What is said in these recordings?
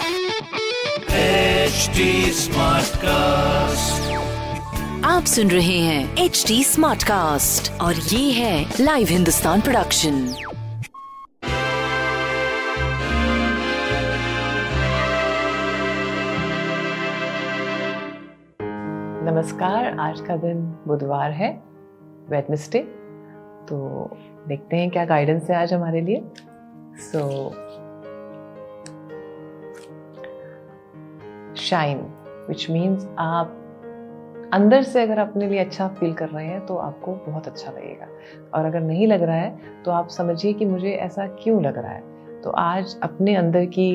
HD Smartcast. आप सुन रहे हैं एच डी स्मार्ट कास्ट और ये है लाइव हिंदुस्तान प्रोडक्शन नमस्कार आज का दिन बुधवार है वेडनेसडे तो देखते हैं क्या गाइडेंस है आज हमारे लिए सो शाइन विच मीन्स आप अंदर से अगर अपने लिए अच्छा फील कर रहे हैं तो आपको बहुत अच्छा लगेगा। और अगर नहीं लग रहा है तो आप समझिए कि मुझे ऐसा क्यों लग रहा है। तो आज अपने अंदर की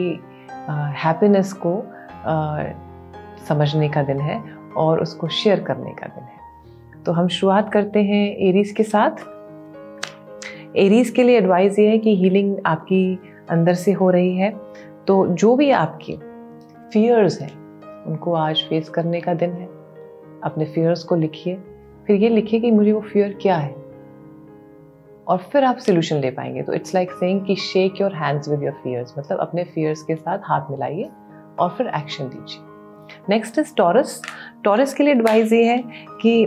हैप्पीनेस को आ, समझने का दिन है और उसको शेयर करने का दिन है। तो हम शुरुआत करते हैं एरीज के साथ। एरीज के लिए एडवाइस ये है कि हीलिंग आपकी अंदर से हो रही है। तो जो भी आपकी फियर्स हैं। उनको आज फेस करने का दिन है। अपने फियर्स को लिखिए। फिर ये लिखिए कि मुझे वो फियर क्या है। और फिर आप सोल्यूशन ले पाएँगे। तो इट्स लाइक सेइंग कि shake your hands with your fears मतलब अपने फियर्स के साथ हाथ मिलाइए और फिर एक्शन दीजिए। नेक्स्ट इज़ टॉरस टॉरस के लिए एडवाइस ये है कि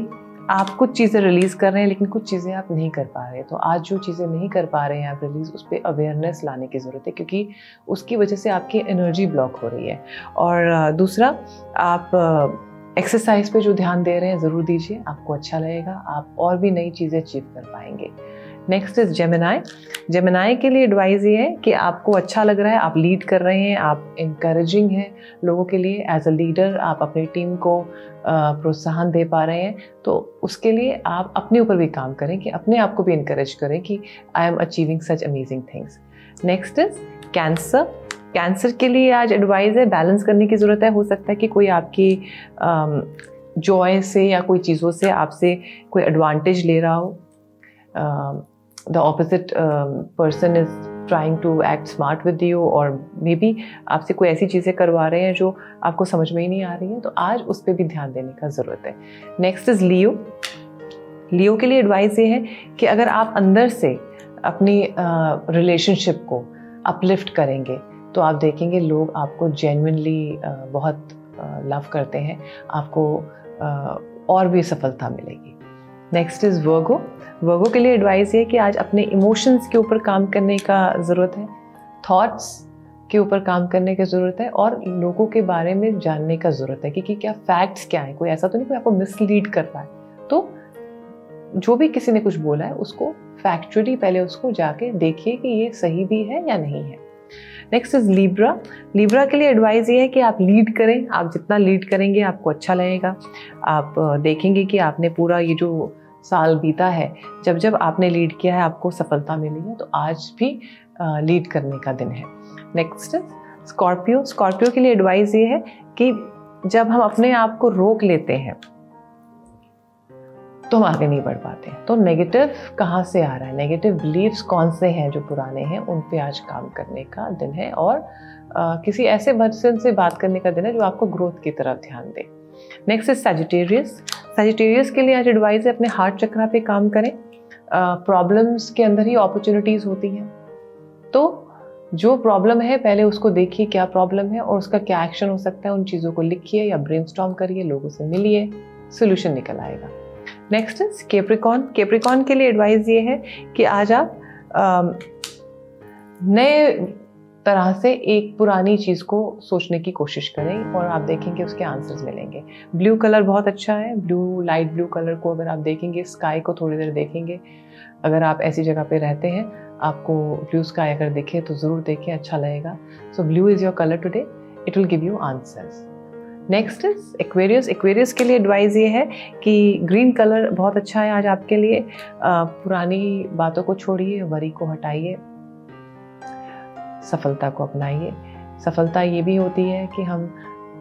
आप कुछ चीज़ें रिलीज़ कर रहे हैं, लेकिन कुछ चीज़ें आप नहीं कर पा रहे। तो आज जो चीज़ें नहीं कर पा रहे हैं आप रिलीज़ उस पर अवेयरनेस लाने की ज़रूरत है, क्योंकि उसकी वजह से आपकी एनर्जी ब्लॉक हो रही है। और दूसरा, आप एक्सरसाइज पे जो ध्यान दे रहे हैं, ज़रूर दीजिए, आपको अच्छा लगेगा, आप और भी नई चीज़ें अचीव कर पाएँगे। नेक्स्ट इज़ जेमिनाई जेमिनाई के लिए एडवाइस ये है कि आपको अच्छा लग रहा है, आप लीड कर रहे हैं, आप इंकरेजिंग हैं लोगों के लिए. एज अ लीडर आप अपनी टीम को प्रोत्साहन दे पा रहे हैं. तो उसके लिए आप अपने ऊपर भी काम करें कि अपने आप को भी इंकरेज करें कि I am achieving such amazing things next is Cancer Cancer के लिए आज एडवाइस है बैलेंस करने की ज़रूरत है. हो सकता है कि कोई आपकी जॉय से या कोई चीज़ों से आपसे कोई एडवांटेज ले रहा हो. The opposite person is trying to act smart with you और मे बी आपसे कोई ऐसी चीज़ें करवा रहे हैं जो आपको समझ में ही नहीं आ रही है तो आज उस पर भी ध्यान देने का ज़रूरत है। नेक्स्ट इज़ लियो लियो के लिए एडवाइस ये है कि अगर आप अंदर से अपनी रिलेशनशिप uh, को अपलिफ्ट करेंगे तो आप देखेंगे लोग आपको जेन्यनली uh, बहुत लव uh, करते हैं आपको और भी सफलता मिलेगी। नेक्स्ट इज़ वर्गो वर्गो के लिए एडवाइस ये कि आज अपने इमोशंस के ऊपर काम करने का ज़रूरत है थॉट्स के ऊपर काम करने की ज़रूरत है और लोगों के बारे में जानने का ज़रूरत है कि, क्या फैक्ट्स क्या है? कोई ऐसा तो नहीं कोई आपको मिसलीड कर रहा है। तो जो भी किसी ने कुछ बोला है उसको फैक्चुअली पहले उसको जाके देखिए कि ये सही भी है या नहीं है। नेक्स्ट इज़ लीब्रा लीब्रा के लिए एडवाइस ये है कि आप लीड करें। आप जितना लीड करेंगे, आपको अच्छा लगेगा। आप देखेंगे कि आपने पूरा ये जो साल बीता है, जब जब आपने लीड किया है, आपको सफलता मिली है तो आज भी लीड करने का दिन है। नेक्स्ट स्कॉर्पियो स्कॉर्पियो के लिए एडवाइस ये है कि जब हम अपने आप को रोक लेते हैं तो हम आगे नहीं बढ़ पाते। तो नेगेटिव कहाँ से आ रहा है? नेगेटिव बिलीव्स कौन से हैं जो पुराने हैं? उन पे आज काम करने का दिन है और आ, किसी ऐसे पर्सन से बात करने का दिन है जो आपको ग्रोथ की तरफ़ ध्यान दे। नेक्स्ट इज़ सेजिटेरियस सेजिटेरियस के लिए आज एडवाइस है अपने हार्ट चक्रा पे काम करें। प्रॉब्लम्स के अंदर ही अपॉर्चुनिटीज़ होती हैं। तो जो प्रॉब्लम है पहले उसको देखिए क्या प्रॉब्लम है और उसका क्या एक्शन हो सकता है उन चीज़ों को लिखिए या ब्रेन करिए लोगों से मिलिए। सोल्यूशन निकल आएगा। नेक्स्ट इज़ केप्रिकॉन केप्रिकॉन के लिए एडवाइस ये है कि आज आप नए तरह से एक पुरानी चीज़ को सोचने की कोशिश करें और आप देखेंगे उसके आंसर्स मिलेंगे। ब्लू कलर बहुत अच्छा है। ब्लू लाइट ब्लू कलर को अगर आप देखेंगे स्काई को थोड़ी देर देखेंगे, अगर आप ऐसी जगह पे रहते हैं, आपको ब्लू स्काई अगर दिखे तो ज़रूर देखें अच्छा लगेगा। So blue is your colour today it will give you answers next is Aquarius Aquarius के लिए एडवाइस ये है कि ग्रीन कलर बहुत अच्छा है आज आपके लिए। पुरानी बातों को छोड़िए वरी को हटाइए। सफलता को अपनाइए। सफलता ये भी होती है कि हम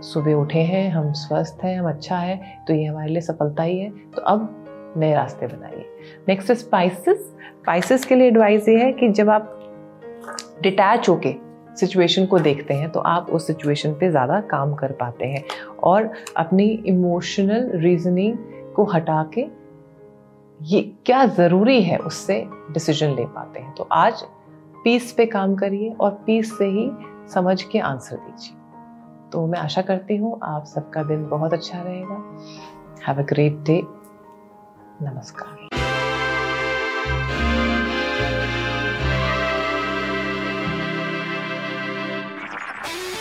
सुबह उठे हैं, हम स्वस्थ हैं, हम अच्छा है तो ये हमारे लिए सफलता ही है। तो अब नए रास्ते बनाइए। नेक्स्ट स्पाइसेस स्पाइसेस के लिए एडवाइस ये है कि जब आप डिटैच होके सिचुएशन को देखते हैं तो आप उस सिचुएशन पे ज़्यादा काम कर पाते हैं और अपनी इमोशनल रीजनिंग को हटा के ये क्या ज़रूरी है उससे डिसीज़न ले पाते हैं। तो आज पीस पे काम करिए और पीस से ही समझ के आंसर दीजिए। तो मैं आशा करती हूँ आप सबका दिन बहुत अच्छा रहेगा। हैव अ ग्रेट डे नमस्कार।